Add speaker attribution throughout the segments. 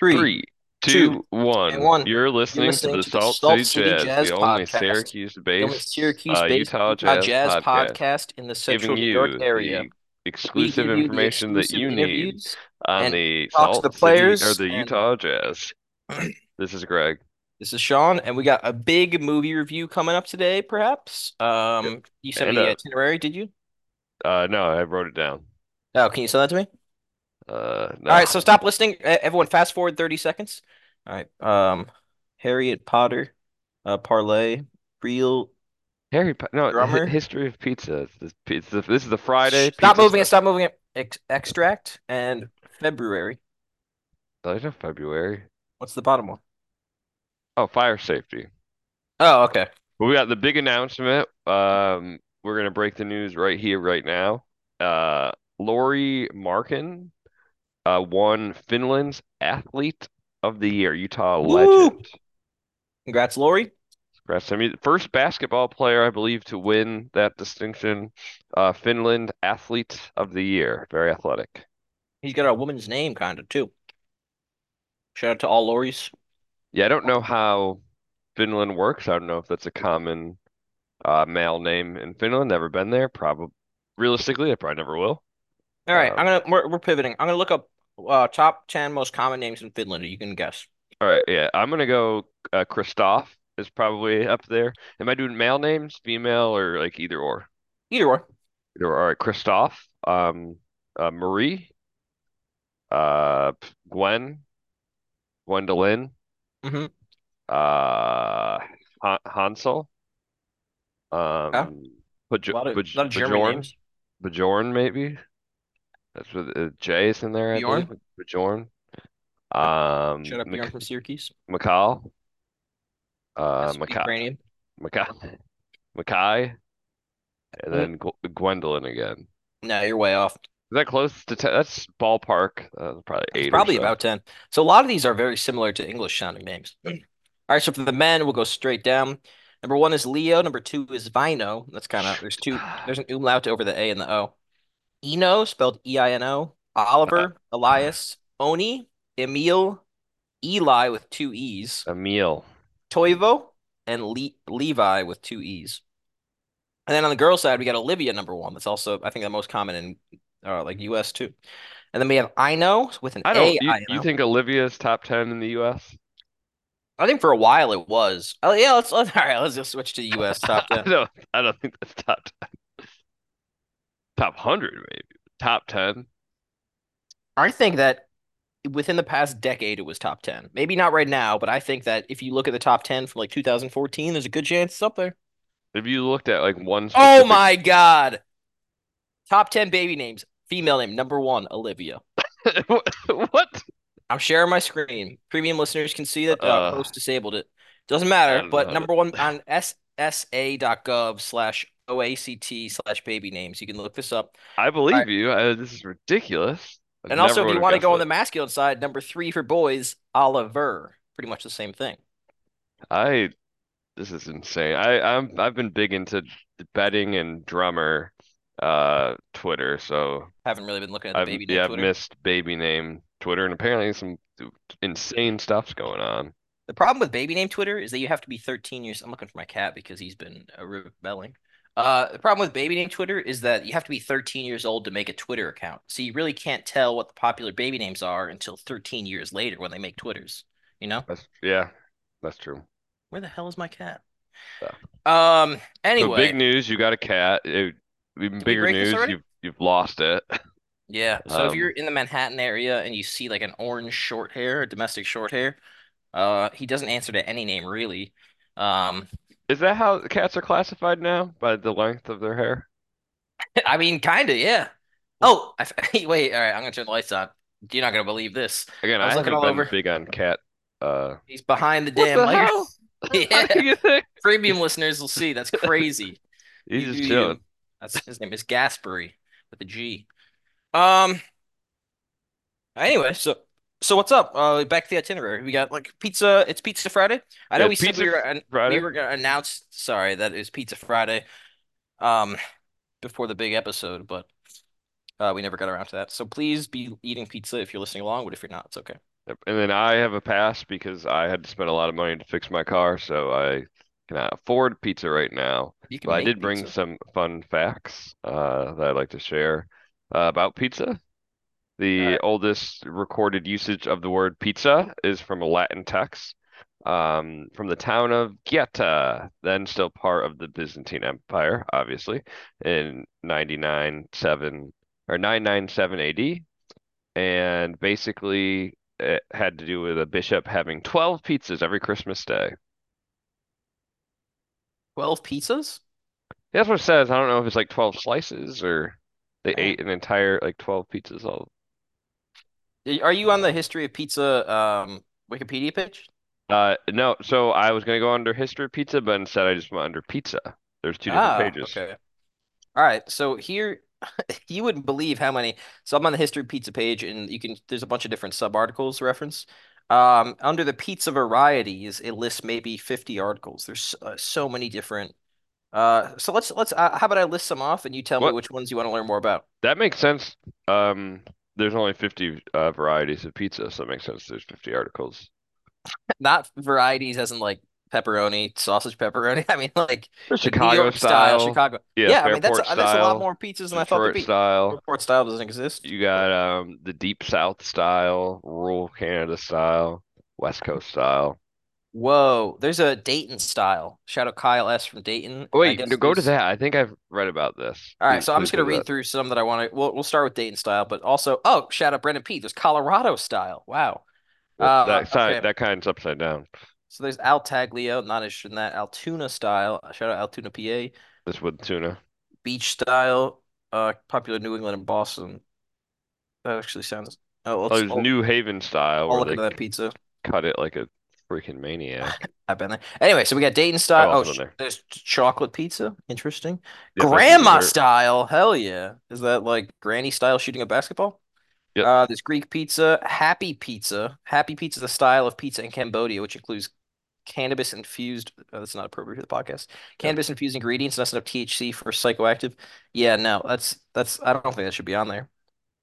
Speaker 1: Three,
Speaker 2: Three,
Speaker 1: two,
Speaker 2: two, one.
Speaker 1: one.
Speaker 2: You're listening,
Speaker 1: listening
Speaker 2: to the
Speaker 1: to the
Speaker 2: Salt
Speaker 1: Salt
Speaker 2: City
Speaker 1: City
Speaker 2: Jazz,
Speaker 1: Jazz
Speaker 2: the only
Speaker 1: Podcast.
Speaker 2: Syracuse-based
Speaker 1: Syracuse
Speaker 2: uh,
Speaker 1: based
Speaker 2: Utah Jazz,
Speaker 1: Jazz
Speaker 2: podcast,
Speaker 1: podcast in the central New York area.
Speaker 2: exclusive
Speaker 1: We give you the
Speaker 2: information that you need on the Salt
Speaker 1: the
Speaker 2: City
Speaker 1: players
Speaker 2: or the
Speaker 1: and-
Speaker 2: Utah Jazz. This is Greg.
Speaker 1: This is Sean, and we got a big movie review coming up today, perhaps. Um, you sent
Speaker 2: And,
Speaker 1: me the
Speaker 2: uh,
Speaker 1: itinerary, did you?
Speaker 2: Uh, no, I wrote it down.
Speaker 1: Oh, can you send that to me?
Speaker 2: Uh, no.
Speaker 1: All right, so stop listening. Everyone, fast forward 30 seconds. All right. Um, Harriet Potter, uh, Parlay, Real.
Speaker 2: Harry Potter. no,
Speaker 1: Drummer?
Speaker 2: hi- history of pizza. This, pizza. This is the Friday.
Speaker 1: Stop moving it. Stop moving it. Ex extract and February.
Speaker 2: There's no February.
Speaker 1: What's the bottom one?
Speaker 2: Oh, fire safety.
Speaker 1: Oh, okay.
Speaker 2: Well, we got the big announcement. Um, we're gonna break the news right here, right now. Uh, Lori Markin, uh, won Finland's Athlete of the Year, Utah
Speaker 1: Woo!
Speaker 2: legend.
Speaker 1: Congrats, Lori.
Speaker 2: Congrats. I mean, first basketball player, I believe, to win that distinction. Uh, Finland Athlete of the Year. Very athletic.
Speaker 1: He's got a woman's name, kind of, too. Shout out to all Loris.
Speaker 2: Yeah, I don't know how Finland works. I don't know if that's a common uh, male name in Finland. Never been there. Probably, realistically, I probably never will.
Speaker 1: All right,
Speaker 2: Um,
Speaker 1: I'm gonna we're, we're pivoting. I'm gonna look up uh, top 10 most common names in Finland. You can guess.
Speaker 2: All right, yeah, I'm gonna go. Uh, Christoph is probably up there. Am I doing male names, female, or like either or?
Speaker 1: Either or.
Speaker 2: Either or. All right, Christoph, um, uh, Marie, uh, Gwen, Gwendolyn,
Speaker 1: hmm
Speaker 2: uh, Han Hansel, um, Baj
Speaker 1: A lot of,
Speaker 2: Baj
Speaker 1: lot of names.
Speaker 2: Bjorn, maybe. That's what uh, J is in there, I
Speaker 1: Bjorn?
Speaker 2: believe. Um,
Speaker 1: Shout out Bjorn from Syracuse.
Speaker 2: Mikal, uh,
Speaker 1: Ukrainian.
Speaker 2: Makai, Makai, and
Speaker 1: Mhm.
Speaker 2: then Gw Gwendolyn again.
Speaker 1: No, you're way off.
Speaker 2: Is that close to 10? That's ballpark. Uh, probably eight or
Speaker 1: probably
Speaker 2: so.
Speaker 1: about 10. So a lot of these are very similar to English sounding names. All right, so for the men, we'll go straight down. Number one is Leo. Number two is Väinö. That's kind of there's two. There's an umlaut over the A and the O. Eino, spelled E-I-N-O. Oliver, Elias, Onni, Emil, Eli with two E's,
Speaker 2: Emil.
Speaker 1: Toivo, and Le Levi with two E's. And then on the girl side, we got Olivia, number one. That's also, I think, the most common in uh, like U.S. too. And then we have Ino with an
Speaker 2: I
Speaker 1: A.
Speaker 2: don't. You,
Speaker 1: I
Speaker 2: you
Speaker 1: know.
Speaker 2: think Olivia's top 10 in the U.S.?
Speaker 1: I think for a while it was. Oh yeah, let's, let's all right. Let's just switch to U.S. top
Speaker 2: I
Speaker 1: ten.
Speaker 2: don't. I don't think that's top 10. Top 100 maybe. Top 10.
Speaker 1: I think that within the past decade it was top ten. Maybe not right now, but I think that if you look at the top ten from like 2014, there's a good chance it's up there.
Speaker 2: If you looked at like one
Speaker 1: Oh
Speaker 2: specific
Speaker 1: my God! Top ten baby names. Female name number one, Olivia.
Speaker 2: what?
Speaker 1: I'm sharing my screen. Premium listeners can see that uh,
Speaker 2: Uh,
Speaker 1: host disabled it. Doesn't matter. But number one on ssa.gov slash oact slash baby names. You can look this up.
Speaker 2: I believe
Speaker 1: Alright.
Speaker 2: you. I, this is ridiculous. I
Speaker 1: And also, if you want to go on the masculine side, number three for boys, Oliver. Pretty much the same thing.
Speaker 2: I this is insane. I I'm I've been big into betting and drummer uh Twitter, so
Speaker 1: Haven't really been looking at the
Speaker 2: I've
Speaker 1: baby
Speaker 2: yeah,
Speaker 1: name
Speaker 2: I've missed baby name Twitter and apparently some insane stuff's going on.
Speaker 1: The problem with baby name Twitter is that you have to be 13 years. I'm looking for my cat because he's been uh, rebelling. Uh, the problem with baby name Twitter is that you have to be 13 years old to make a Twitter account. So you really can't tell what the popular baby names are until 13 years later when they make Twitters. You know?
Speaker 2: That's yeah, that's true.
Speaker 1: Where the hell is my cat?
Speaker 2: Yeah.
Speaker 1: Um.
Speaker 2: So
Speaker 1: Anyway,
Speaker 2: big news, you got a cat. It, even bigger news, you've you've lost it.
Speaker 1: yeah. So if
Speaker 2: Um,
Speaker 1: you're in the Manhattan area and you see like an orange short hair, a domestic short hair, uh, he doesn't answer to any name really. Um.
Speaker 2: Is that how cats are classified now? By the length of their hair?
Speaker 1: I mean, kind of, yeah. Oh, I, wait. All right, I'm gonna turn the lights on. You're not gonna believe this.
Speaker 2: Again,
Speaker 1: I
Speaker 2: I
Speaker 1: was looking
Speaker 2: haven't
Speaker 1: all
Speaker 2: been
Speaker 1: over.
Speaker 2: big on cat. Uh,
Speaker 1: He's behind the damn light. Yeah,
Speaker 2: do you think?
Speaker 1: premium listeners will see. That's crazy.
Speaker 2: He's
Speaker 1: You
Speaker 2: just
Speaker 1: you.
Speaker 2: chilling.
Speaker 1: That's his name is Gaspery with a G. Um. Anyway, so so what's up? Uh, back to the itinerary. We got like pizza. It's Pizza Friday. I know
Speaker 2: Yeah,
Speaker 1: we said we were an-
Speaker 2: Friday.
Speaker 1: we were gonna announce. Sorry, that is Pizza Friday. Um, before the big episode, but uh, we never got around to that. So please be eating pizza if you're listening along. But if you're not, it's okay.
Speaker 2: Yep. And then I have a pass because I had to spend a lot of money to fix my car, so I cannot afford pizza right now.
Speaker 1: You
Speaker 2: But I did bring
Speaker 1: pizza.
Speaker 2: some fun facts uh, that I'd like to share uh, about pizza. The
Speaker 1: right.
Speaker 2: oldest recorded usage of the word pizza is from a Latin text um, from the town of Gaeta, then still part of the Byzantine Empire, obviously, in 99-7 or 997 AD. And basically, it had to do with a bishop having 12 pizzas every Christmas day.
Speaker 1: 12 pizzas?
Speaker 2: That's what it says. I don't know if it's like 12 slices or they ate an entire like 12 pizzas all.
Speaker 1: Are you on the history of pizza um Wikipedia page?
Speaker 2: Uh, no, so I was gonna go under history of pizza, but instead I just went under pizza. There's two different
Speaker 1: Ah,
Speaker 2: pages.
Speaker 1: okay. All right. So here you wouldn't believe how many. So I'm on the history of pizza page and you can there's a bunch of different sub articles reference. Um, under the pizza varieties, it lists maybe 50 articles. There's uh, so many different uh so let's let's uh, how about I list some off and you tell me which ones you want to learn more about.
Speaker 2: That makes sense. Um, there's only 50 uh, varieties of pizza, so it makes sense there's 50 articles.
Speaker 1: Not varieties as in like pepperoni, sausage pepperoni. I mean like
Speaker 2: There's
Speaker 1: like New
Speaker 2: Chicago
Speaker 1: style,
Speaker 2: style,
Speaker 1: Chicago.
Speaker 2: yeah,
Speaker 1: Yeah, I mean that's
Speaker 2: Fairport
Speaker 1: uh, that's a lot more pizzas than I thought
Speaker 2: Detroit style.
Speaker 1: Airport style doesn't exist.
Speaker 2: You got um the Deep South style, rural Canada style, West Coast style.
Speaker 1: Whoa, there's a Dayton style. Shout out Kyle S from Dayton.
Speaker 2: Oh, wait, go to that. I think I've read about this.
Speaker 1: All right,
Speaker 2: Please,
Speaker 1: so I'm just gonna read
Speaker 2: that.
Speaker 1: through some that I want to. We'll we'll start with Dayton style, but also oh, shout out Brendan Pete. There's Colorado style. Wow.
Speaker 2: Well,
Speaker 1: Uh,
Speaker 2: that side,
Speaker 1: okay.
Speaker 2: that kind's upside down.
Speaker 1: So there's Altaglio, not interested in that. Altoona style. Shout out Altoona, PA.
Speaker 2: This with tuna.
Speaker 1: Beach style. Uh, popular New England and Boston. That actually sounds. Oh,
Speaker 2: Oh, there's New Haven style
Speaker 1: I'll look
Speaker 2: c-
Speaker 1: that pizza.
Speaker 2: cut it like a freaking maniac.
Speaker 1: I've been there. Anyway, so we got Dayton style. Oh, sh
Speaker 2: there.
Speaker 1: there's chocolate pizza. Interesting.
Speaker 2: The
Speaker 1: Grandma style. Hell yeah. Is that like granny style shooting a basketball?
Speaker 2: Yep.
Speaker 1: Uh, there's Greek pizza, Happy Pizza. Happy Pizza is a style of pizza in Cambodia, which includes cannabis infused. Uh, that's not appropriate for the podcast. Cannabis infused ingredients, that's enough THC for psychoactive. Yeah, no, that's that's. I don't think that should be on there.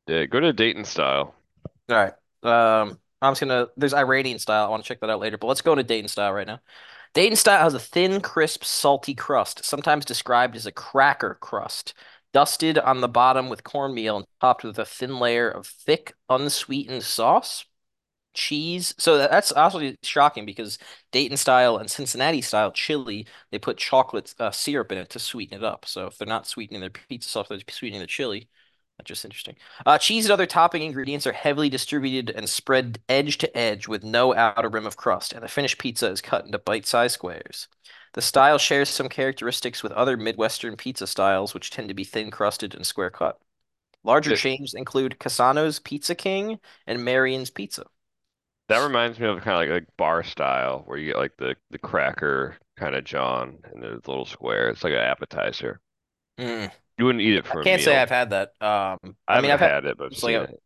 Speaker 2: Yeah, go to Dayton style.
Speaker 1: All right. Um, I'm just gonna. There's Iranian style. I want to check that out later, but let's go into Dayton style right now. Dayton style has a thin, crisp, salty crust, sometimes described as a cracker crust, dusted on the bottom with cornmeal and topped with a thin layer of thick, unsweetened sauce. cheese. So that's also shocking because Dayton style and Cincinnati style chili, they put chocolate uh, syrup in it to sweeten it up. So if they're not sweetening their pizza sauce, they're sweetening the chili. That's just interesting. Uh, cheese and other topping ingredients are heavily distributed and spread edge to edge with no outer rim of crust, and the finished pizza is cut into bite-sized squares. The style shares some characteristics with other Midwestern pizza styles, which tend to be thin crusted and square cut. Larger chains include Cassano's Pizza King and Marion's Pizza.
Speaker 2: that reminds me of kind of like, like bar style where you get like the the cracker kind of John and the little square. It's like an appetizer.
Speaker 1: Mm.
Speaker 2: You wouldn't eat it for a
Speaker 1: can't say I've had that. Um,
Speaker 2: I
Speaker 1: I mean, I've had
Speaker 2: had it, but
Speaker 1: it's like
Speaker 2: seen
Speaker 1: a
Speaker 2: it.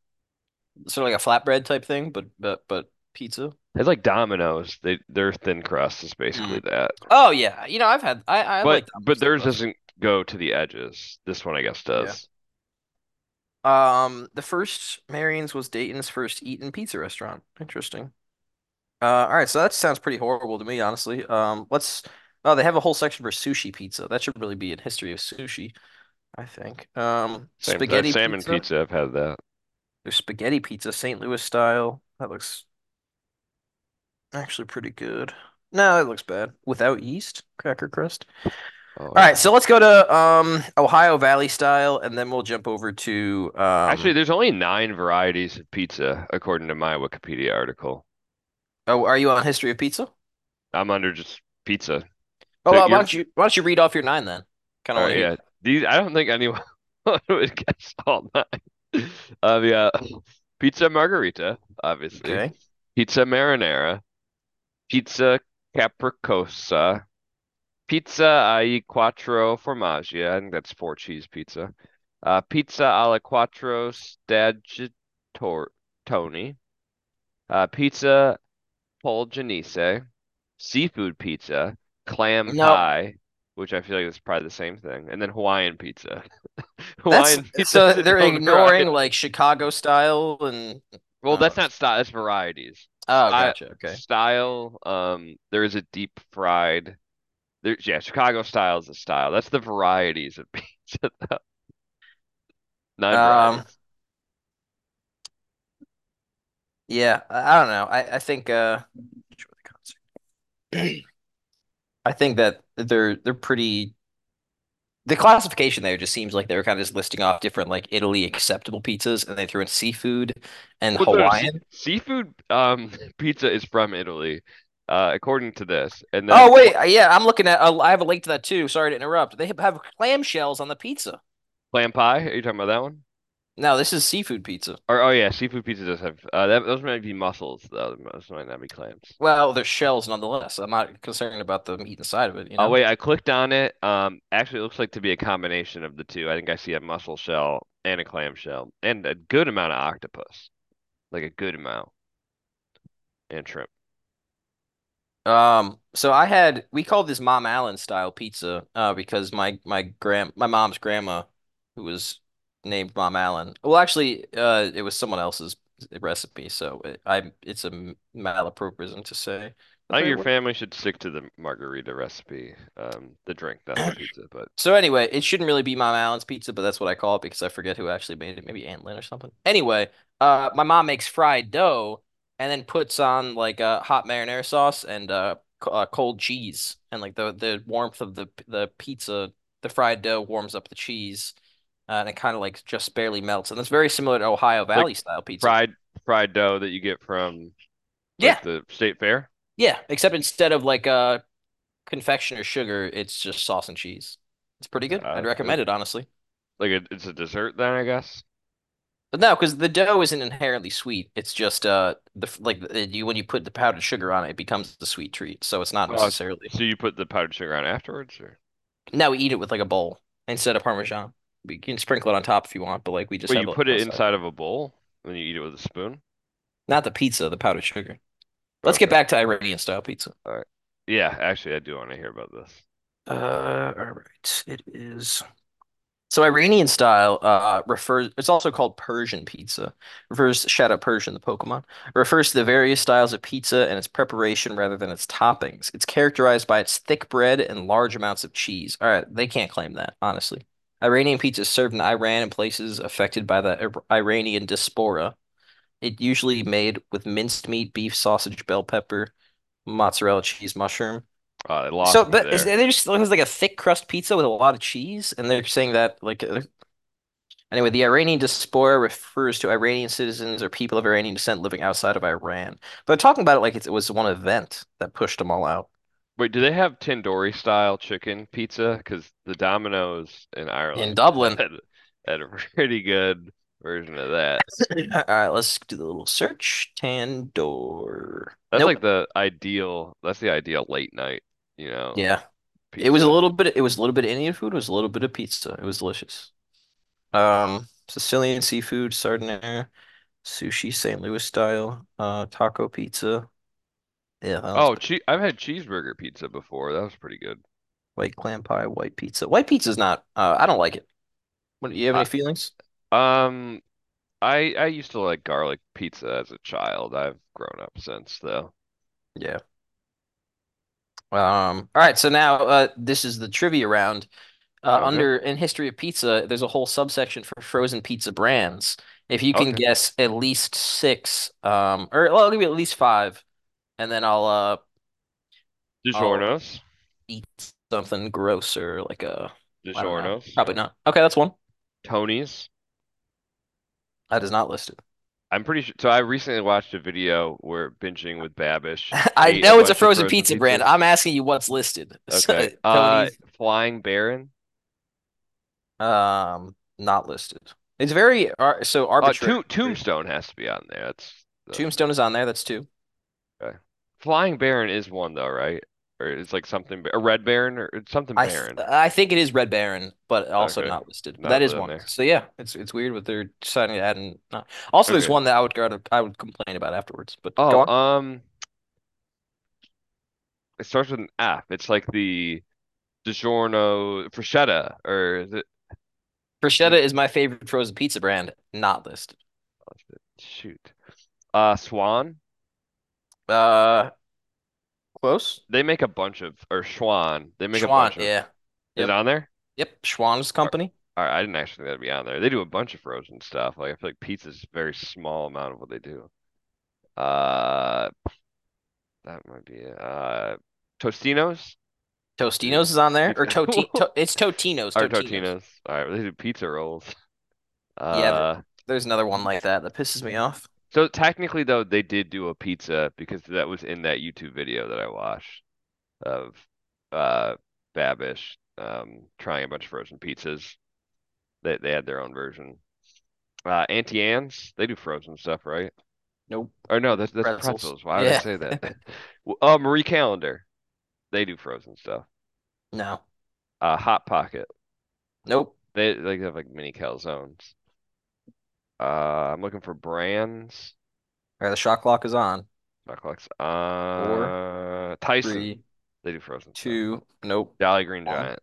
Speaker 1: sort of like a flatbread type thing, but but but pizza.
Speaker 2: It's like Domino's. They their thin crust is basically
Speaker 1: Mm.
Speaker 2: that.
Speaker 1: Oh yeah, you know I've had I I
Speaker 2: But
Speaker 1: like
Speaker 2: but theirs
Speaker 1: crust.
Speaker 2: doesn't go to the edges. This one I guess
Speaker 1: Yeah.
Speaker 2: does.
Speaker 1: Um, the first Marion's was Dayton's first eaten pizza restaurant. Interesting. Uh, all right, so that sounds pretty horrible to me, honestly. Um, let's. Oh, they have a whole section for sushi pizza. That should really be in history of sushi, I think. Um,
Speaker 2: Same uh,
Speaker 1: spaghetti
Speaker 2: salmon
Speaker 1: pizza.
Speaker 2: pizza. I've had that.
Speaker 1: There's spaghetti pizza, St. Louis style. That looks actually pretty good. No, it looks bad. Without yeast, cracker crust.
Speaker 2: Oh
Speaker 1: All right, so let's go to um Ohio Valley style, and then we'll jump over to
Speaker 2: Actually,
Speaker 1: um.
Speaker 2: there's only nine varieties of pizza according to my Wikipedia article.
Speaker 1: Oh, are you on history of pizza?
Speaker 2: I'm under just pizza.
Speaker 1: Oh,
Speaker 2: So
Speaker 1: well, why
Speaker 2: you're
Speaker 1: don't you why don't you read off your nine then? Kind of
Speaker 2: all right, yeah. These I don't think anyone would guess all nine. Um, yeah. Pizza margherita, obviously.
Speaker 1: Okay.
Speaker 2: Pizza marinara. Pizza capricciosa. Pizza ai quattro formaggi. I think that's four cheese pizza. Uh, pizza alla quattro stagioni. Uh, pizza Polgenese, seafood pizza, clam
Speaker 1: No,
Speaker 2: pie, which I feel like is probably the same thing, and then Hawaiian pizza. Hawaiian pizza
Speaker 1: so they're ignoring like Chicago style and
Speaker 2: Well, that's not style. That's varieties.
Speaker 1: oh, gotcha. Okay.
Speaker 2: style. Um, there is a deep fried. There, yeah, Chicago style is a style. That's the varieties of pizza, though. Nine
Speaker 1: Um,
Speaker 2: varieties.
Speaker 1: yeah, I, I don't know. I, I think uh I think that they're they're pretty the classification there just seems like they were kind of just listing off different like Italy acceptable pizzas and they threw in seafood and
Speaker 2: Well,
Speaker 1: Hawaiian.
Speaker 2: seafood um pizza is from Italy, uh, according to this. And then
Speaker 1: Oh wait, uh, yeah, I'm looking at uh, I have a link to that too. Sorry to interrupt. They have, clam shells on the pizza.
Speaker 2: clam pie. Are you talking about that one?
Speaker 1: No, this is seafood pizza.
Speaker 2: Or oh yeah, seafood pizza does have uh, that, those might be mussels though. Those might not be clams.
Speaker 1: Well, they're shells nonetheless. I'm not concerned about the meat inside of it, you
Speaker 2: Oh wait, I clicked on it. Um, actually, it looks like to be a combination of the two. I think I see a mussel shell and a clam shell, and a good amount of octopus, like a good amount, and shrimp.
Speaker 1: Um, so I had we called this Mom Allen style pizza uh because my my grand my mom's grandma who was named Mom Allen. Well, actually, uh it was someone else's recipe, so it, I it's a malapropism to say
Speaker 2: I think your family should stick to the margarita recipe, um, the drink, not the pizza. But
Speaker 1: So anyway, it shouldn't really be Mom Allen's pizza, but that's what I call it because I forget who actually made it. Maybe Aunt Lynn or something. Anyway, uh, my mom makes fried dough and then puts on like a uh, hot marinara sauce and uh, c- uh, cold cheese, and like the the warmth of the the pizza, the fried dough warms up the cheese, uh, and it kind of like just barely melts, and it's very similar to Ohio
Speaker 2: like
Speaker 1: Valley style pizza.
Speaker 2: fried fried dough that you get from
Speaker 1: Yeah,
Speaker 2: like the state fair.
Speaker 1: yeah. Except instead of like uh confection or sugar, it's just sauce and cheese. It's pretty good.
Speaker 2: Uh,
Speaker 1: I'd recommend it honestly.
Speaker 2: like a, it's a dessert then, I guess.
Speaker 1: But no, because the dough isn't inherently sweet. It's just uh the like you when you put the powdered sugar on it, it becomes the sweet treat. So it's not
Speaker 2: Oh,
Speaker 1: necessarily.
Speaker 2: so you put the powdered sugar on afterwards, or
Speaker 1: Now we eat it with like a bowl instead of Parmesan. We can sprinkle it on top if you want, but like we just
Speaker 2: wait,
Speaker 1: have
Speaker 2: you put it inside of a bowl and you eat it with a spoon?
Speaker 1: Not the pizza, the powdered sugar. Let's get back to Iranian style pizza.
Speaker 2: all right. Yeah, actually, I do want to hear about this.
Speaker 1: Uh, all right. It is. So Iranian style uh, refers, it's also called Persian pizza. Refers, shout out Persian, the Pokemon. Refers to the various styles of pizza and its preparation rather than its toppings. It's characterized by its thick bread and large amounts of cheese. All right, they can't claim that, honestly. Iranian pizza is served in Iran and places affected by the Iranian diaspora. It usually made with minced meat, beef, sausage, bell pepper, mozzarella cheese, mushroom.
Speaker 2: Uh,
Speaker 1: So,
Speaker 2: lost me
Speaker 1: but is
Speaker 2: there.
Speaker 1: they just it was like a thick crust pizza with a lot of cheese, and they're saying that like uh, anyway, the Iranian diaspora refers to Iranian citizens or people of Iranian descent living outside of Iran. But they're talking about it like it was one event that pushed them all out
Speaker 2: Wait, do they have tandoori style chicken pizza? Because the Domino's in Ireland in
Speaker 1: Dublin.
Speaker 2: had, had a pretty good version of that.
Speaker 1: All right, let's do the little search. Tandoor.
Speaker 2: That's
Speaker 1: Nope.
Speaker 2: like the ideal, that's the ideal late night, you know,
Speaker 1: Yeah, it was a
Speaker 2: pizza.
Speaker 1: little bit. It was a little bit of Indian food. It was a little bit of pizza. It was delicious. Um, Sicilian seafood, sardine, sushi, St. Louis style, uh, taco pizza. Yeah,
Speaker 2: Oh, che I've had cheeseburger pizza before. That was pretty good.
Speaker 1: White clam pie, white pizza. White pizza's not. Uh, I don't like it. What, you have
Speaker 2: I,
Speaker 1: any feelings?
Speaker 2: um, I I used to like garlic pizza as a child. I've grown up since though.
Speaker 1: Yeah. Um. All right. So now, uh, this is the trivia round. Uh,
Speaker 2: Okay.
Speaker 1: under in history of pizza, there's a whole subsection for frozen pizza brands. If you can
Speaker 2: Okay.
Speaker 1: guess at least six, um, or well, I'll give you at least five, and then I'll uh,
Speaker 2: DiGiorno's.
Speaker 1: eat something grosser, like a, I don't know,
Speaker 2: DiGiorno's.
Speaker 1: probably not. Okay, that's one.
Speaker 2: Tony's.
Speaker 1: That is not listed.
Speaker 2: I'm pretty sure. So I recently watched a video where binging with Babish
Speaker 1: I
Speaker 2: ate
Speaker 1: know it's a
Speaker 2: bunch of
Speaker 1: frozen pizza brand.
Speaker 2: pizzas.
Speaker 1: I'm asking you what's listed. So,
Speaker 2: Okay. Uh,
Speaker 1: Tony's,
Speaker 2: Flying Baron.
Speaker 1: um, not listed. It's very ar so
Speaker 2: Uh,
Speaker 1: arbitrary.
Speaker 2: Tomb Tombstone has to be on there. That's that's
Speaker 1: Tombstone is on there. That's two.
Speaker 2: Okay. Flying Baron is one though, right? Or it's like something a Red Baron or something
Speaker 1: I
Speaker 2: Baron.
Speaker 1: I think it is Red Baron, but also
Speaker 2: Okay.
Speaker 1: not listed. But
Speaker 2: Not
Speaker 1: is
Speaker 2: on
Speaker 1: one.
Speaker 2: there.
Speaker 1: So yeah, it's it's weird what they're deciding to add and not. Also, there's one that I would guard, I would complain about afterwards. But
Speaker 2: Oh, um, it starts with an F. It's like the DiGiorno Freschetta, or is it?
Speaker 1: Bruschetta is my favorite frozen pizza brand. Not listed.
Speaker 2: Shoot. Uh, Swan.
Speaker 1: Uh, close.
Speaker 2: They make a bunch of or Schwan. They make a
Speaker 1: Schwan,
Speaker 2: bunch of.
Speaker 1: yeah.
Speaker 2: Is it on there?
Speaker 1: Yep. Schwan's
Speaker 2: All
Speaker 1: company.
Speaker 2: right, I didn't actually think that'd be on there. They do a bunch of frozen stuff. Like I feel like pizza's a very small amount of what they do. Uh, that might be it. Uh, Tostinos.
Speaker 1: Tostinos is on there. Or. Toti to it's Totino's.
Speaker 2: Or
Speaker 1: Totino's.
Speaker 2: All right, they do pizza rolls.
Speaker 1: Yeah,
Speaker 2: Uh,
Speaker 1: there's another one like that that pisses me off.
Speaker 2: So technically though, they did do a pizza because that was in that YouTube video that I watched of uh Babish um trying a bunch of frozen pizzas. They they had their own version. Uh, Auntie Anne's, they do frozen stuff, right?
Speaker 1: Nope.
Speaker 2: Or no, that's that's
Speaker 1: Pretzels.
Speaker 2: pretzels. Why would I
Speaker 1: Yeah.
Speaker 2: say that? Uh, Marie Callender, they do frozen stuff.
Speaker 1: No.
Speaker 2: Uh, Hot Pocket,
Speaker 1: Nope.
Speaker 2: they they have like mini calzones. Uh, I'm looking for brands.
Speaker 1: All right, the shot clock is on.
Speaker 2: Chocolates.
Speaker 1: Four,
Speaker 2: Uh, Tyson,
Speaker 1: three,
Speaker 2: they do frozen stuff.
Speaker 1: two. Nope.
Speaker 2: Jolly Green
Speaker 1: One.
Speaker 2: Giant.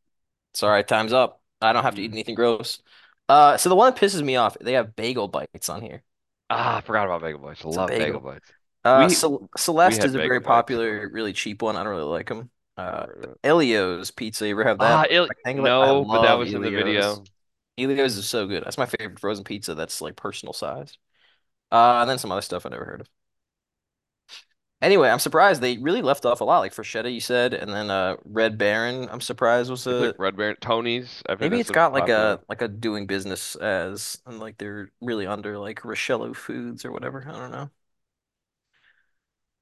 Speaker 1: It's all right. Time's up. I don't have to eat
Speaker 2: Mm.
Speaker 1: anything gross. Uh, so the one that pisses me off, they have bagel bites on here.
Speaker 2: Ah, I forgot about Bagel Bites. I love Bagel
Speaker 1: bagel.
Speaker 2: Bites.
Speaker 1: Uh,
Speaker 2: We
Speaker 1: Cel
Speaker 2: we
Speaker 1: Celeste is a very
Speaker 2: Bites.
Speaker 1: popular, really cheap one. I don't really like them. Uh,
Speaker 2: Never heard of it.
Speaker 1: Ellio's pizza. You ever have
Speaker 2: Ah,
Speaker 1: that?
Speaker 2: Il
Speaker 1: Rectangular?
Speaker 2: No, but that was in the video.
Speaker 1: Ellio's is so good. That's my favorite frozen pizza. That's like personal size. Uh, and then some other stuff I never heard of. Anyway, I'm surprised they really left off a lot. Like Freschetta, you said, and then uh, Red Baron. I'm surprised was a
Speaker 2: like Red Baron, Tony's. I've heard
Speaker 1: maybe
Speaker 2: that's
Speaker 1: it's
Speaker 2: a
Speaker 1: got like
Speaker 2: popular.
Speaker 1: a like a doing business as and like they're really under like Rochello Foods or whatever. I don't know.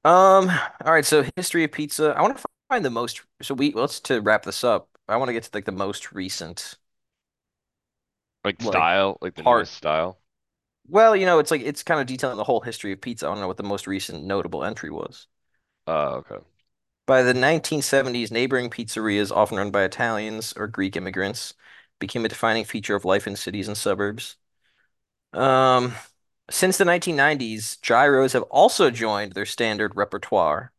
Speaker 1: Um, all right, so history of pizza. I want to find the most so we let's to wrap this up. I want to get to like the most recent
Speaker 2: Like
Speaker 1: like
Speaker 2: style, like the
Speaker 1: part.
Speaker 2: style.
Speaker 1: Well, you know, it's like it's kind of detailing the whole history of pizza. I don't know what the most recent notable entry was.
Speaker 2: Oh, okay.
Speaker 1: By the 1970s, neighboring pizzerias, often run by Italians or Greek immigrants, became a defining feature of life in cities and suburbs. Um, since the 1990s, gyros have also joined their standard repertoire.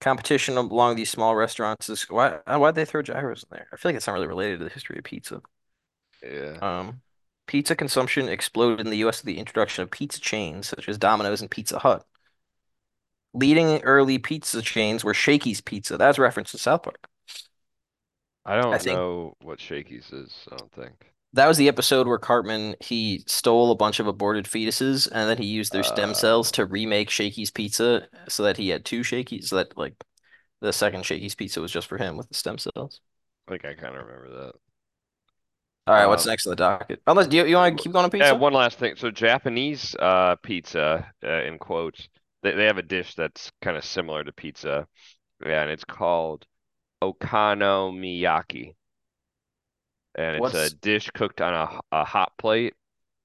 Speaker 1: Competition along these small restaurants is why uh, why'd they throw gyros in there? I feel like it's not really related to the history of pizza.
Speaker 2: Yeah.
Speaker 1: Um, pizza consumption exploded in the US with the introduction of pizza chains such as Domino's and Pizza Hut. Leading early pizza chains were Shakey's Pizza. That's referenced to South Park.
Speaker 2: I
Speaker 1: I
Speaker 2: don't
Speaker 1: think
Speaker 2: know what Shakey's is, I don't think.
Speaker 1: that was the episode where Cartman he stole a bunch of aborted fetuses and then he used their stem cells
Speaker 2: Uh,
Speaker 1: to remake Shakey's Pizza so that he had two Shakey's, so that like the second Shakey's Pizza was just for him with the stem cells.
Speaker 2: I think I kind of remember
Speaker 1: All right, what's
Speaker 2: Um,
Speaker 1: next on the docket? Unless do you, you want to keep going on pizza?
Speaker 2: Yeah, one last thing. So Japanese uh pizza, uh, in quotes, they they have a dish that's kind of similar to pizza. Yeah, and it's called okonomiyaki. And it's a dish cooked on a, a hot plate.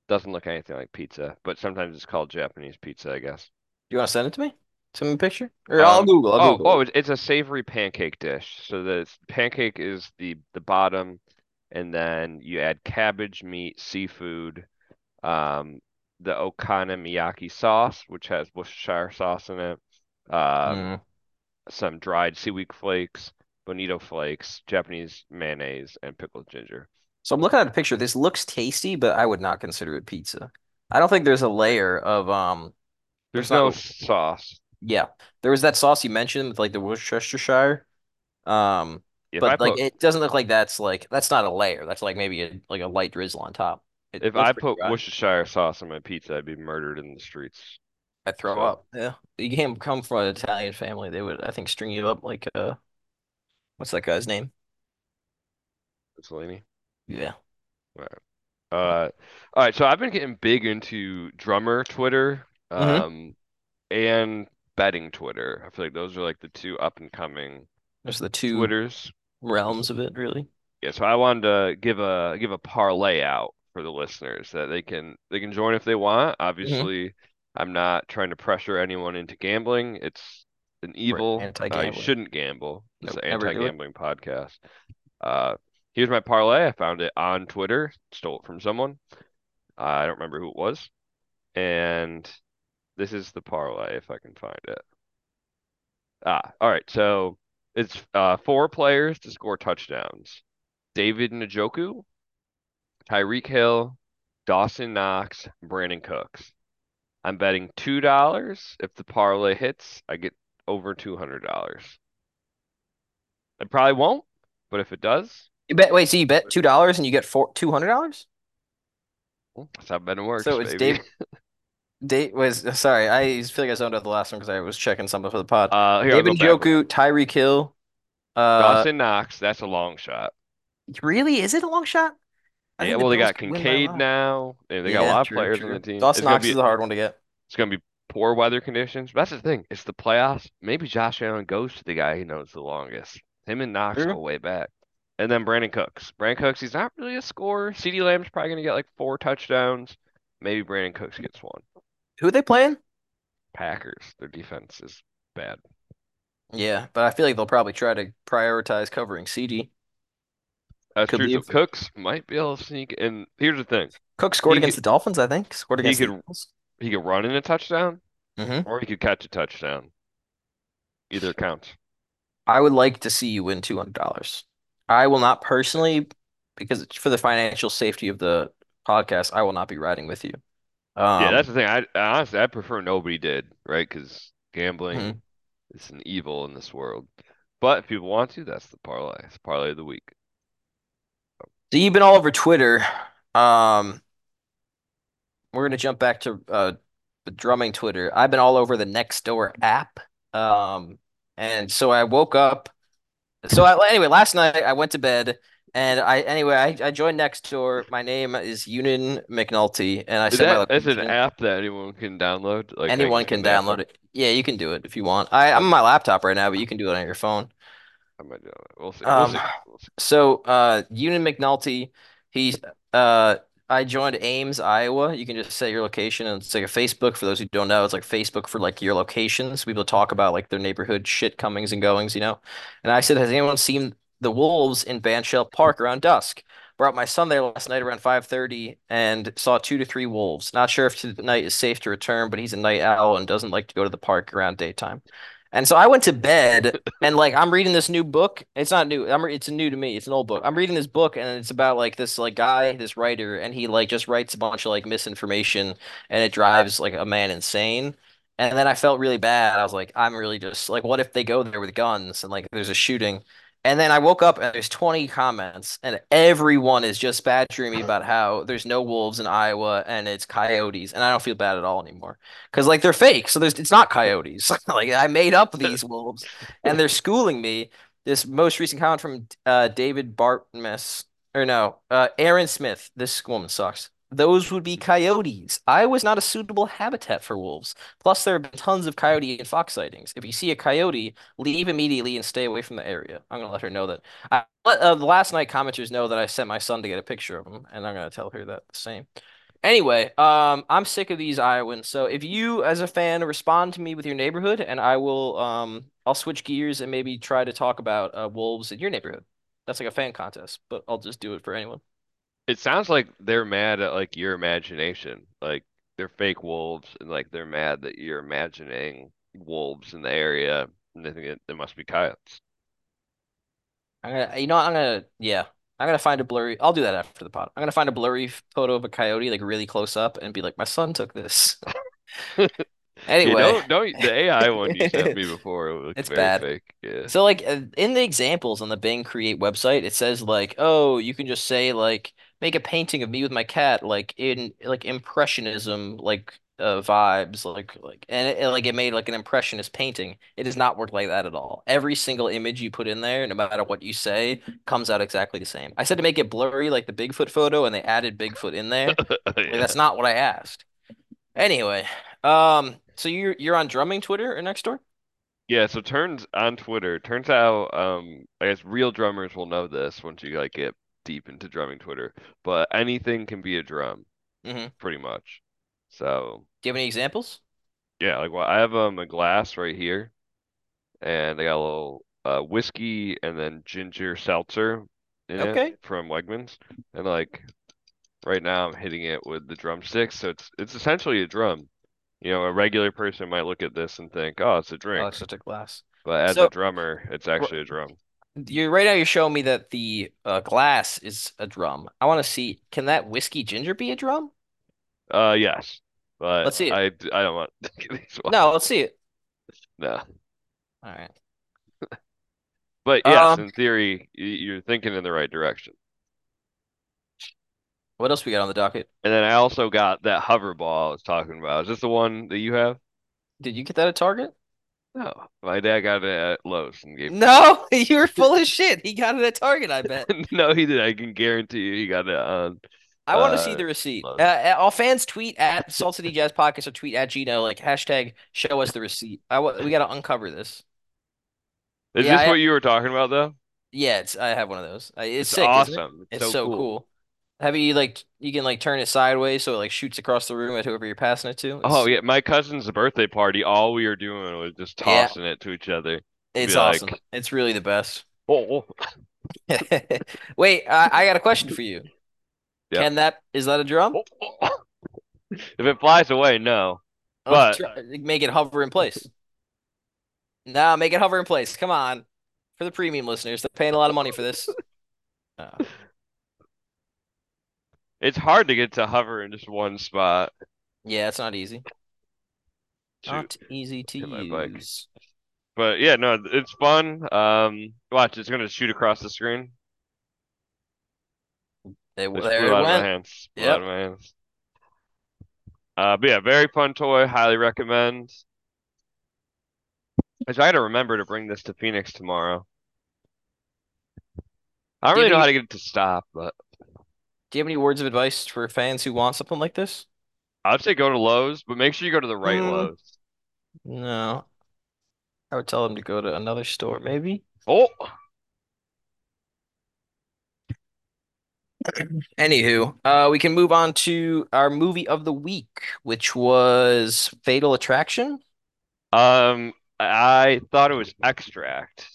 Speaker 2: Doesn't look anything like pizza, but sometimes it's called Japanese pizza, I guess.
Speaker 1: do you want to send it to me? Send me a picture? Or I'll
Speaker 2: Um,
Speaker 1: Google, I'll
Speaker 2: oh,
Speaker 1: Google
Speaker 2: oh, it's, it's a savory pancake dish. So the pancake is the the bottom, and then you add cabbage, meat, seafood, um, the okonomiyaki sauce, which has Worcestershire sauce in it, um,
Speaker 1: Mm.
Speaker 2: some dried seaweed flakes, bonito flakes, Japanese mayonnaise, and pickled ginger.
Speaker 1: So I'm looking at a picture. This looks tasty, but I would not consider it pizza. I don't think there's a layer of um there's
Speaker 2: There's no sauce.
Speaker 1: yeah. There was that sauce you mentioned with like the Worcestershire. Um,
Speaker 2: If I
Speaker 1: but like
Speaker 2: put
Speaker 1: it doesn't look like that's like that's not a layer. That's like maybe a like a light drizzle on top. It
Speaker 2: if I put
Speaker 1: dry.
Speaker 2: Worcestershire sauce on my pizza, I'd be murdered in the streets.
Speaker 1: I'd throw
Speaker 2: So,
Speaker 1: up. Yeah. You can't come from an Italian family, they would I think string you up like uh what's that guy's name?
Speaker 2: Mussolini.
Speaker 1: Yeah.
Speaker 2: Uh, all right, so I've been getting big into drummer Twitter,
Speaker 1: hmm
Speaker 2: um, and betting Twitter. I feel like those are like the two up and coming
Speaker 1: There's the two
Speaker 2: Twitters.
Speaker 1: Realms of it, really.
Speaker 2: Yeah, so I wanted to give a give a parlay out for the listeners that they can they can join if they want.
Speaker 1: hmm
Speaker 2: Obviously, I'm not trying to pressure anyone into gambling. It's an evil. Uh, you shouldn't gamble. Is
Speaker 1: Nope,
Speaker 2: an
Speaker 1: never do it.
Speaker 2: anti-gambling podcast. Uh, here's my parlay. I found it on Twitter. Stole it from someone. I don't remember who it was. And this is the parlay if I can find it. Ah, all right. So it's uh four players to score touchdowns. David Njoku, Tyreek Hill, Dawson Knox, Brandin Cooks. I'm betting two dollars. If the parlay hits, I get over two hundred dollars. It probably won't, but if it does,
Speaker 1: You bet. Wait, so you bet two dollars and you get four two hundred dollars?
Speaker 2: that's how betting works,
Speaker 1: So it's
Speaker 2: baby.
Speaker 1: Dave. Dave was sorry. I feel like I zoned out the last one because I was checking something for the pod.
Speaker 2: Uh, here
Speaker 1: David Njoku, Tyreek Hill, Uh,
Speaker 2: Dawson Knox, that's a long shot.
Speaker 1: really? Is it a long shot? I
Speaker 2: Yeah, well, they got
Speaker 1: could win by a
Speaker 2: Kincaid now, and they got a
Speaker 1: Yeah,
Speaker 2: lot of
Speaker 1: true,
Speaker 2: players on the team. It's
Speaker 1: Dawson
Speaker 2: gonna
Speaker 1: Knox is
Speaker 2: be
Speaker 1: a hard one to get.
Speaker 2: it's gonna be poor weather conditions. But that's the thing. It's the playoffs. Maybe Josh Allen goes to the guy he knows the longest. Him and Knox go way back. And then Brandin Cooks. Brandin Cooks, he's not really a scorer. CeeDee Lamb's probably gonna get like four touchdowns. Maybe Brandin Cooks gets one.
Speaker 1: Who are they playing?
Speaker 2: Packers, their defense is bad.
Speaker 1: Yeah, but I feel like they'll probably try to prioritize covering CeeDee.
Speaker 2: That's
Speaker 1: Could
Speaker 2: true. So Cooks might be able to sneak. And here's the thing:
Speaker 1: Cook scored
Speaker 2: he
Speaker 1: against
Speaker 2: could
Speaker 1: the Dolphins, I think. Scored against the
Speaker 2: could he could run in a touchdown,
Speaker 1: hmm
Speaker 2: or he could catch a touchdown. Either counts.
Speaker 1: I would like to see you win two hundred dollars. I will not personally, because it's for the financial safety of the podcast, I will not be riding with you.
Speaker 2: Yeah, that's
Speaker 1: Um,
Speaker 2: the thing. I, honestly I prefer nobody did, right? Because gambling
Speaker 1: mhm.
Speaker 2: is an evil in this world. But if people want to, that's the parlay. It's parlay of the week.
Speaker 1: So you've been all over Twitter. Um, we're gonna jump back to uh the drumming Twitter. I've been all over the Nextdoor app. Um, and so I woke up. So I, anyway, last night I went to bed and I anyway I, I joined Nextdoor. My name is Ewan McNulty, and I said, Is
Speaker 2: that that's an app that anyone can download? Like
Speaker 1: Anyone
Speaker 2: can
Speaker 1: can
Speaker 2: get an app
Speaker 1: download it. Yeah, you can do it if you want. I, I'm on my laptop right now, but you can do it on your phone.
Speaker 2: I might do it. We'll see. We'll
Speaker 1: Um,
Speaker 2: see. We'll see.
Speaker 1: so uh Ewan McNulty, he's uh I joined Ames, Iowa. You can just set your location and it's like a Facebook for those who don't know. It's like Facebook for like your locations. People talk about like their neighborhood shit comings and goings, you know. And I said, has anyone seen the wolves in Banshell Park around dusk? Brought my son there last night around 5:30 and saw two to three wolves. Not sure if tonight is safe to return, but he's a night owl and doesn't like to go to the park around daytime. And so I went to bed and like I'm reading this new book. It's not new. I'm re- it's new to me. It's an old book. I'm reading this book and it's about like this like guy, this writer, and he like just writes a bunch of like misinformation and it drives like a man insane. And then I felt really bad. I was like, I'm really just like, what if they go there with guns and like there's a shooting? And then I woke up and there's 20 comments and everyone is just badgering me about how there's no wolves in Iowa and it's coyotes. And I don't feel bad at all anymore. Because like they're fake. So there's it's not coyotes. Like I made up these wolves and they're schooling me. This most recent comment from uh, David Bartmus, or no, uh, Aaron Smith. This woman sucks. Those would be coyotes. I was not a suitable habitat for wolves. Plus, there have been tons of coyote and fox sightings. If you see a coyote, leave immediately and stay away from the area. I'm gonna let her know that. I let uh, the last night commenters know that I sent my son to get a picture of him, and I'm gonna tell her that the same. Anyway, um, I'm sick of these Iowans. So if you, as a fan, respond to me with your neighborhood, and I will, um, I'll switch gears and maybe try to talk about uh, wolves in your neighborhood. That's like a fan contest, but I'll just do it for anyone.
Speaker 2: It sounds like they're mad at like your imagination. Like they're fake wolves and like they're mad that you're imagining wolves in the area and they think it, there must be coyotes.
Speaker 1: I'm gonna, you know, what, I'm gonna, yeah, I'm gonna find a blurry. I'll do that after the pod. I'm gonna find a blurry photo of a coyote, like really close up, and be like, my son took this. Anyway,
Speaker 2: don't don't the AI one you sent me before. It
Speaker 1: it's bad.
Speaker 2: fake. Yeah.
Speaker 1: So like uh, in the examples on the Bing Create website, it says like, oh, you can just say like make a painting of me with my cat, like in like impressionism, like uh, vibes, like like and it, like it made like an impressionist painting. It does not work like that at all. Every single image you put in there, no matter what you say, comes out exactly the same. I said to make it blurry like the Bigfoot photo, and they added Bigfoot in there. Like that's not what I asked. Anyway, um, so you're you're on drumming Twitter or next door?
Speaker 2: Yeah, so turns on Twitter, turns out um I guess real drummers will know this once you like get deep into drumming Twitter, but anything can be a drum,
Speaker 1: Mm-hmm.
Speaker 2: pretty much. So,
Speaker 1: Do you have any examples?
Speaker 2: yeah, like well, I have um a glass right here and I got a little uh whiskey and then ginger seltzer in it
Speaker 1: Okay.
Speaker 2: from Wegmans. And like right now I'm hitting it with the drumsticks, so it's it's essentially a drum. You know, a regular person might look at this and think, "Oh, it's a
Speaker 1: Oh,
Speaker 2: drink."
Speaker 1: it's just a glass.
Speaker 2: But as a drummer, it's actually a drum.
Speaker 1: You're right now. You're showing me that the uh, glass is a drum. I want to see. Can that whiskey ginger be a drum?
Speaker 2: Uh, yes. but
Speaker 1: Let's see it.
Speaker 2: I I don't want these ones.
Speaker 1: No, let's see it.
Speaker 2: No.
Speaker 1: All right.
Speaker 2: But yes,
Speaker 1: Um,
Speaker 2: in theory, y- you're thinking in the right direction.
Speaker 1: what else we got on the docket?
Speaker 2: And then I also got that hover ball I was talking about. Is this the one that you have?
Speaker 1: Did you get that at Target?
Speaker 2: No. My dad got it at Lowe's and gave.
Speaker 1: No, you're full of shit. He got it at Target, I bet.
Speaker 2: No, he did. I can guarantee you he got it on
Speaker 1: I want to see
Speaker 2: uh
Speaker 1: the receipt. Uh, uh, all fans tweet at Salt City Jazz Podcast or tweet at Gino like hashtag show us the receipt. I we got to uncover this.
Speaker 2: Is
Speaker 1: Yeah,
Speaker 2: this
Speaker 1: I-
Speaker 2: what you were talking about though?
Speaker 1: Yeah, it's I have one of those. It's,
Speaker 2: It's
Speaker 1: sick, isn't it?
Speaker 2: awesome.
Speaker 1: It's
Speaker 2: so
Speaker 1: so
Speaker 2: cool.
Speaker 1: cool. Have you like you can like turn it sideways so it like shoots across the room at whoever you're passing it to?
Speaker 2: Oh yeah, my cousin's birthday party, all we were doing was just
Speaker 1: Yeah.
Speaker 2: tossing it to each other.
Speaker 1: It's
Speaker 2: be like-
Speaker 1: awesome. It's really the best.
Speaker 2: Oh,
Speaker 1: Wait, I, I got a question for you.
Speaker 2: Yeah.
Speaker 1: Can that is that a drum?
Speaker 2: If it flies away, no.
Speaker 1: Oh,
Speaker 2: But-
Speaker 1: try- make it hover in place. No, make it hover in place. Come on. For the premium listeners, they're paying a lot of money for this. Uh,
Speaker 2: It's hard to get to hover in just one spot.
Speaker 1: yeah, it's not easy. Not easy to
Speaker 2: Hit my bike.
Speaker 1: use.
Speaker 2: But yeah, no, it's fun. Um, watch, it's gonna shoot across the screen.
Speaker 1: They,
Speaker 2: It
Speaker 1: there it
Speaker 2: out of my hands.
Speaker 1: Yep.
Speaker 2: out of my hands. Uh, but yeah, very fun toy. Highly recommend. I try to remember to bring this to Phoenix tomorrow. I don't
Speaker 1: Do
Speaker 2: really know how to get it to stop, but
Speaker 1: Do you have any words of advice for fans who want something like this?
Speaker 2: I'd say go to Lowe's, but make sure you go to the right
Speaker 1: Mm.
Speaker 2: Lowe's.
Speaker 1: No. I would tell them to go to another store, maybe.
Speaker 2: Oh,
Speaker 1: Anywho, uh, we can move on to our movie of the week, which was Fatal Attraction.
Speaker 2: um, I thought it was Extract.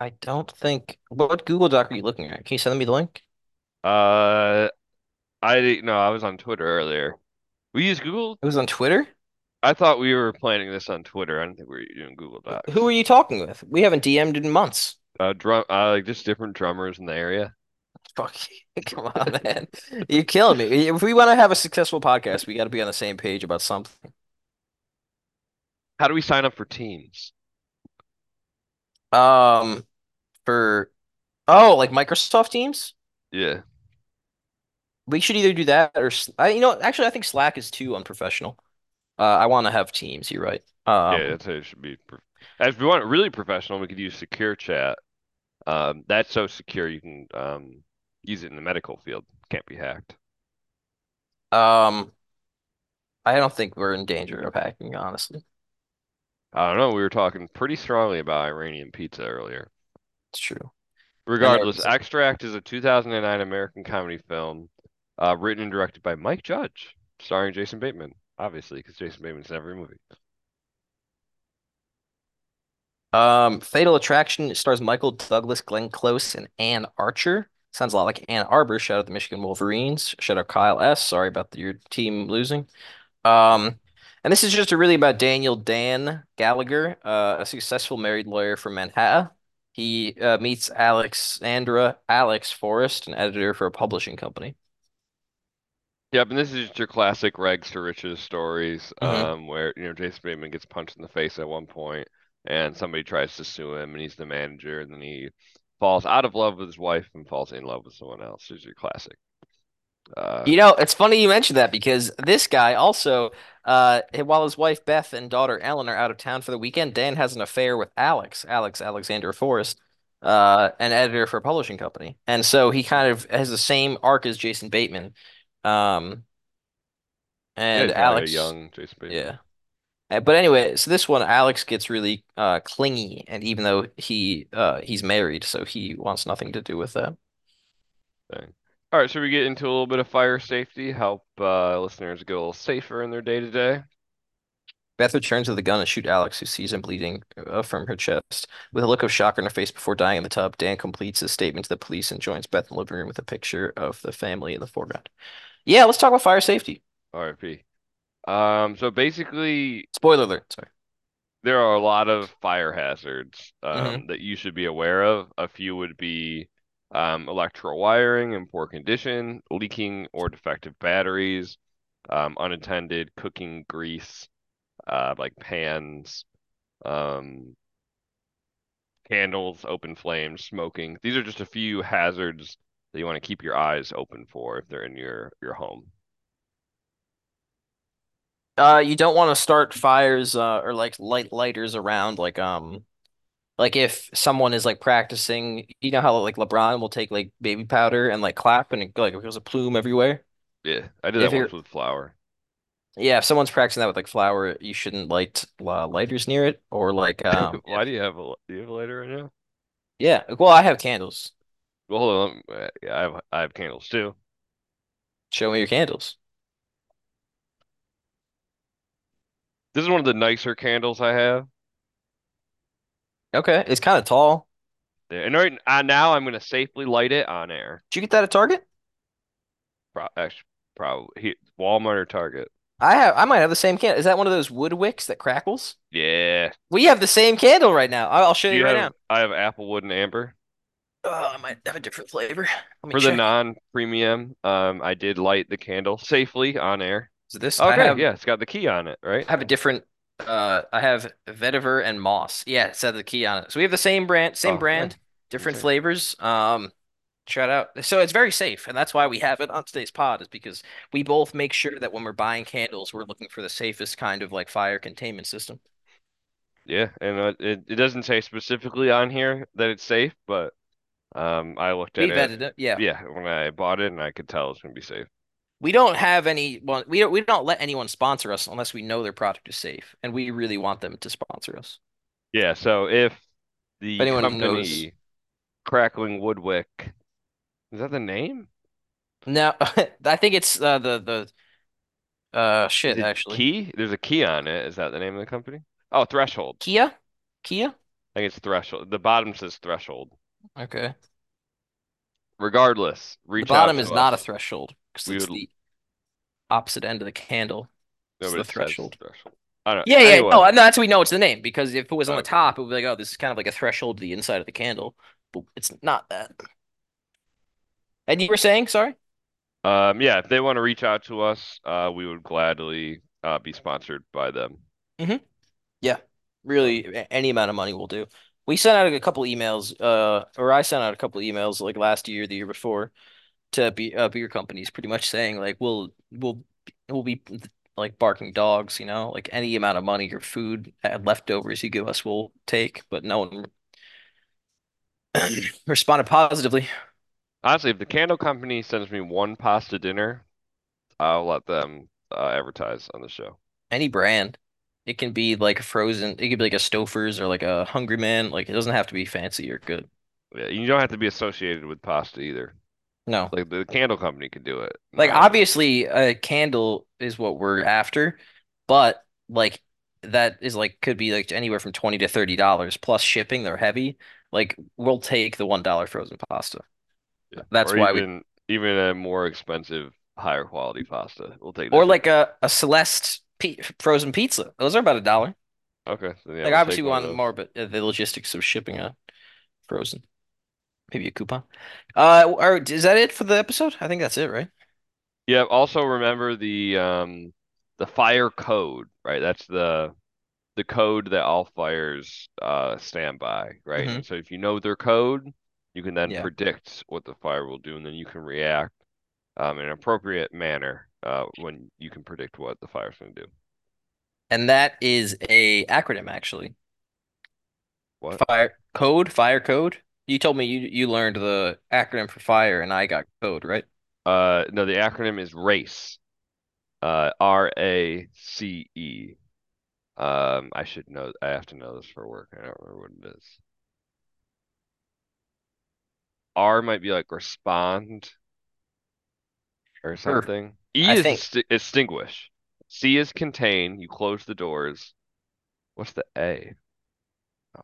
Speaker 1: I don't think. What Google Doc are you looking at? Can you send me the link?
Speaker 2: Uh, I no, I was on Twitter earlier. We use Google.
Speaker 1: It was on Twitter.
Speaker 2: I thought we were planning this on Twitter. I don't think we were doing Google Docs.
Speaker 1: Who are you talking with? We haven't DM'd in months.
Speaker 2: Uh, drum, uh, like just different drummers in the area.
Speaker 1: Fuck, come on, man. You're killing me. If we want to have a successful podcast, we got to be on the same page about something.
Speaker 2: How do we sign up for teams?
Speaker 1: Um, for oh, like Microsoft Teams.
Speaker 2: Yeah.
Speaker 1: We should either do that or I, you know, actually, I think Slack is too unprofessional. Uh, I want to have Teams. You're right. Um,
Speaker 2: Yeah, that's how it should be. If we want it really professional, we could use Secure Chat. Um, that's so secure you can um use it in the medical field. Can't be hacked.
Speaker 1: um, I don't think we're in danger of hacking, honestly.
Speaker 2: I don't know. We were talking pretty strongly about Iranian pizza earlier.
Speaker 1: It's true.
Speaker 2: Regardless, Extract is a 2009 American comedy film, uh, written and directed by Mike Judge, starring Jason Bateman, obviously, because Jason Bateman's in every movie.
Speaker 1: Um, Fatal Attraction stars Michael Douglas, Glenn Close, and Anne Archer. Sounds a lot like Ann Arbor. Shout out the Michigan Wolverines. Shout out Kyle S. Sorry about your team losing. Um, and this is just a really about Daniel Dan Gallagher, uh, a successful married lawyer from Manhattan. He uh, meets Alexandra Alex Forrest, an editor for a publishing company.
Speaker 2: Yep, and this is just your classic rags to riches stories,
Speaker 1: Mhm.
Speaker 2: um, where you know Jason Bateman gets punched in the face at one point, and somebody tries to sue him, and he's the manager, and then he falls out of love with his wife and falls in love with someone else. Is your classic. Uh,
Speaker 1: You know, it's funny you mentioned that because this guy also, uh, while his wife Beth and daughter Ellen are out of town for the weekend, Dan has an affair with Alex, Alex Alexander Forrest, uh, an editor for a publishing company, and so he kind of has the same arc as Jason Bateman, um, and
Speaker 2: he's kinda like a
Speaker 1: Alex,
Speaker 2: young Jason Bateman.
Speaker 1: yeah. Uh, But anyway, so this one, Alex gets really uh, clingy, and even though he uh, he's married, so he wants nothing to do with that.
Speaker 2: Thing. All right, should we get into a little bit of fire safety? Help uh, listeners get a little safer in their day to day.
Speaker 1: Beth returns with a gun and shoot Alex, who sees him bleeding uh, from her chest. With a look of shock on her face before dying in the tub, Dan completes his statement to the police and joins Beth in the living room with a picture of the family in the foreground. Yeah, let's talk about fire safety.
Speaker 2: RIP. Um, so basically,
Speaker 1: Spoiler alert. Sorry.
Speaker 2: there are a lot of fire hazards um,
Speaker 1: Mhm.
Speaker 2: that you should be aware of. A few would be um, electrical wiring in poor condition, leaking or defective batteries, um, unattended cooking grease, uh, like pans, um, candles, open flames, smoking. These are just a few hazards that you want to keep your eyes open for if they're in your your home.
Speaker 1: Uh, you don't want to start fires uh, or like light lighters around like um like if someone is like practicing, you know how like LeBron will take like baby powder and like clap and it like it goes a plume everywhere.
Speaker 2: Yeah, I did
Speaker 1: If
Speaker 2: that once with flour.
Speaker 1: yeah, if someone's practicing that with like flour, you shouldn't light uh, lighters near it or like um
Speaker 2: Why do you have a do you have a lighter right now?
Speaker 1: yeah, well I have candles.
Speaker 2: Well, hold on. uh, Yeah, I have I have candles too.
Speaker 1: Show me your candles.
Speaker 2: This is one of the nicer candles I have.
Speaker 1: Okay, it's kind of tall.
Speaker 2: Yeah, and right uh, now I'm gonna safely light it on air.
Speaker 1: Did you get that at Target?
Speaker 2: Pro actually, probably he, Walmart or Target.
Speaker 1: I have I might have the same candle. Is that one of those wood wicks that crackles?
Speaker 2: Yeah.
Speaker 1: We have the same candle right now. I'll I'll show you
Speaker 2: you
Speaker 1: right
Speaker 2: have?
Speaker 1: now.
Speaker 2: I have applewood and amber.
Speaker 1: Oh, I might have a different flavor. Let me
Speaker 2: For the
Speaker 1: check.
Speaker 2: non-premium, um, I did light the candle safely on air.
Speaker 1: So this I
Speaker 2: Okay,
Speaker 1: have
Speaker 2: yeah, it's got the key on it, right?
Speaker 1: I have a different uh I have vetiver and moss. Yeah, it said the key on it. So we have the same brand, same
Speaker 2: Oh,
Speaker 1: brand, different
Speaker 2: Insane.
Speaker 1: flavors. Um shout out. So it's very safe, and that's why we have it on today's pod, is because we both make sure that when we're buying candles, we're looking for the safest kind of like fire containment system.
Speaker 2: Yeah, and uh, it it doesn't say specifically on here that it's safe, but um, I looked
Speaker 1: We
Speaker 2: at it.
Speaker 1: it. Yeah.
Speaker 2: Yeah, when I bought it, and I could tell it's gonna be safe.
Speaker 1: We don't have any well, we don't we don't let anyone sponsor us unless we know their product is safe, and we really want them to sponsor us.
Speaker 2: Yeah, so if
Speaker 1: If
Speaker 2: the
Speaker 1: anyone knows
Speaker 2: company Crackling Woodwick, is that the name?
Speaker 1: No, I think it's uh, the the uh shit actually.
Speaker 2: Key? There's a key on it. Is that the name of the company? Oh, Threshold.
Speaker 1: Kia? Kia?
Speaker 2: I think it's Threshold. The bottom says Threshold.
Speaker 1: Okay.
Speaker 2: Regardless,
Speaker 1: The
Speaker 2: reach out
Speaker 1: bottom
Speaker 2: to
Speaker 1: is not a threshold because it's
Speaker 2: would.
Speaker 1: the opposite end of the candle.
Speaker 2: No,
Speaker 1: It's the threshold.
Speaker 2: Threshold. I don't
Speaker 1: Yeah,
Speaker 2: know.
Speaker 1: yeah.
Speaker 2: Anyway,
Speaker 1: No, no, that's we know it's the name because if it was on the top, it would be like, oh, this is kind of like a threshold to the inside of the candle. But it's not that. And you were saying, sorry?
Speaker 2: Um, yeah, if they want to reach out to us, uh, we would gladly uh, be sponsored by them.
Speaker 1: Mm-hmm. Yeah. Really, any amount of money will do. We sent out a couple emails, uh, or I sent out a couple emails like last year, the year before, to be uh, beer companies, pretty much saying like we'll we'll we'll be like barking dogs, you know, like any amount of money or food leftovers you give us, we'll take. But no one responded positively.
Speaker 2: honestly, if the candle company sends me one pasta dinner, I'll let them uh, advertise on the show.
Speaker 1: Any brand, it can be like a frozen, it could be like a Stouffer's or like a Hungry Man. Like it doesn't have to be fancy or good.
Speaker 2: Yeah, you don't have to be associated with pasta either.
Speaker 1: No.
Speaker 2: Like the candle company could do it.
Speaker 1: Like
Speaker 2: Um,
Speaker 1: obviously a candle is what we're after, but like that is like could be like anywhere from 20 to 30 dollars plus shipping, they're heavy. Like we'll take the one dollar frozen pasta.
Speaker 2: yeah.
Speaker 1: That's
Speaker 2: Or
Speaker 1: why we
Speaker 2: even even a more expensive, higher quality pasta. We'll take
Speaker 1: or like a, a Celeste pe frozen pizza. Those are about a dollar.
Speaker 2: Okay, so yeah,
Speaker 1: Like
Speaker 2: we'll
Speaker 1: obviously we want more, but uh, the logistics of shipping a frozen. Maybe a coupon. Uh, or is that it for the episode? I think that's it, right?
Speaker 2: Yeah, also remember the um the fire code, right? That's the the code that all fires uh stand by, right?
Speaker 1: hmm
Speaker 2: so if you know their code, you can then
Speaker 1: Yeah.
Speaker 2: predict what the fire will do, and then you can react um in an appropriate manner uh when you can predict what the fire's going to do.
Speaker 1: And that is a acronym actually.
Speaker 2: What?
Speaker 1: Fire code, fire code. You told me you you learned the acronym for fire and I got code, right?
Speaker 2: Uh no, the acronym is RACE. Uh R A C E. Um I should know I have to know this for work. I don't remember what it is. R might be like respond or something. E
Speaker 1: I
Speaker 2: is
Speaker 1: think
Speaker 2: extinguish. C is contain. You close the doors. What's the A?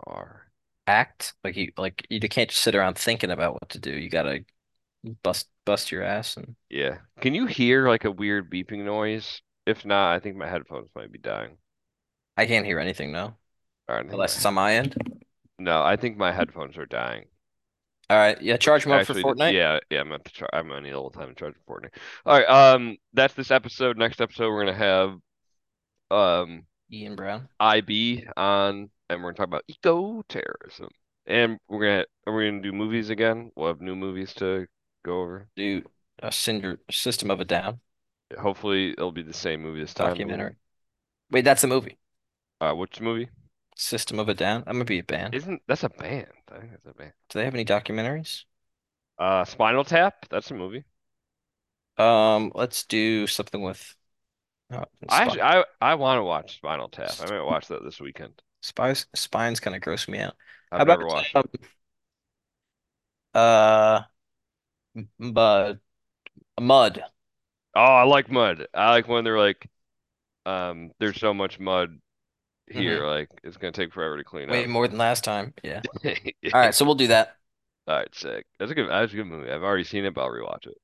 Speaker 2: R.
Speaker 1: act like you like you can't just sit around thinking about what to do. You gotta bust bust your ass and
Speaker 2: Yeah. Can you hear like a weird beeping noise? If not, I think my headphones might be dying.
Speaker 1: I can't hear anything now
Speaker 2: I think
Speaker 1: unless it's on my end.
Speaker 2: no, I think my headphones are dying.
Speaker 1: All right, yeah, charge him up for Fortnite.
Speaker 2: yeah, yeah, I'm at the char I'm gonna need a little time to charge for Fortnite. All right, um, that's this episode. Next episode, we're gonna have um
Speaker 1: Ian Brown.
Speaker 2: IB on, and we're gonna talk about eco-terrorism. And we're gonna are we gonna do movies again? We'll have new movies to go over.
Speaker 1: Do a Cinder System of a Down
Speaker 2: Hopefully, it'll be the same movie this time.
Speaker 1: documentary. Wait, that's a movie.
Speaker 2: Uh, which movie?
Speaker 1: System of a Down. I'm gonna be a band.
Speaker 2: Isn't that's a band? I think that's a band.
Speaker 1: Do they have any documentaries?
Speaker 2: Uh, Spinal Tap. That's a movie.
Speaker 1: Um, let's do something with oh,
Speaker 2: I actually, I I want to watch Spinal Tap. I might watch that this weekend.
Speaker 1: Spies, spine's kind of gross me out.
Speaker 2: I've
Speaker 1: How about
Speaker 2: never watched
Speaker 1: um, uh, mud, mud.
Speaker 2: Oh, I like mud. I like when they're like, um, there's so much mud here, like it's gonna take forever to clean
Speaker 1: Way
Speaker 2: up.
Speaker 1: more than last time. Yeah.
Speaker 2: Yeah.
Speaker 1: All right, so we'll do that.
Speaker 2: All right, sick. That's a good. That's a good movie. I've already seen it, but I'll rewatch it.